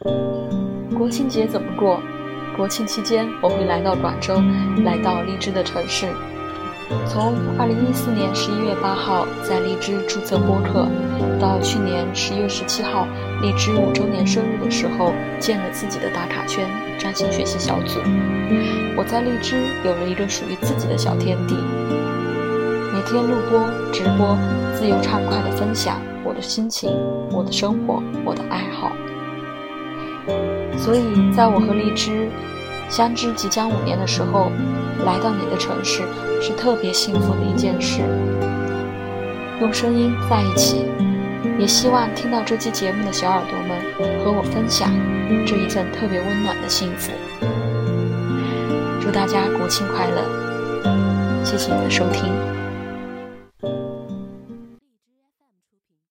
国庆节怎么过？国庆期间，我会来到广州，来到荔枝的城市。从2014年11月8号在荔枝注册播客，到去年10月17号荔枝五周年生日的时候建了自己的打卡圈——占星学习小组，我在荔枝有了一个属于自己的小天地，每天录播、直播，自由畅快地分享我的心情、我的生活、我的爱好。所以，在我和荔枝相知即将五年的时候，来到你的城市是特别幸福的一件事。用声音在一起，也希望听到这期节目的小耳朵们和我分享这一份特别温暖的幸福。祝大家国庆快乐！谢谢你的收听。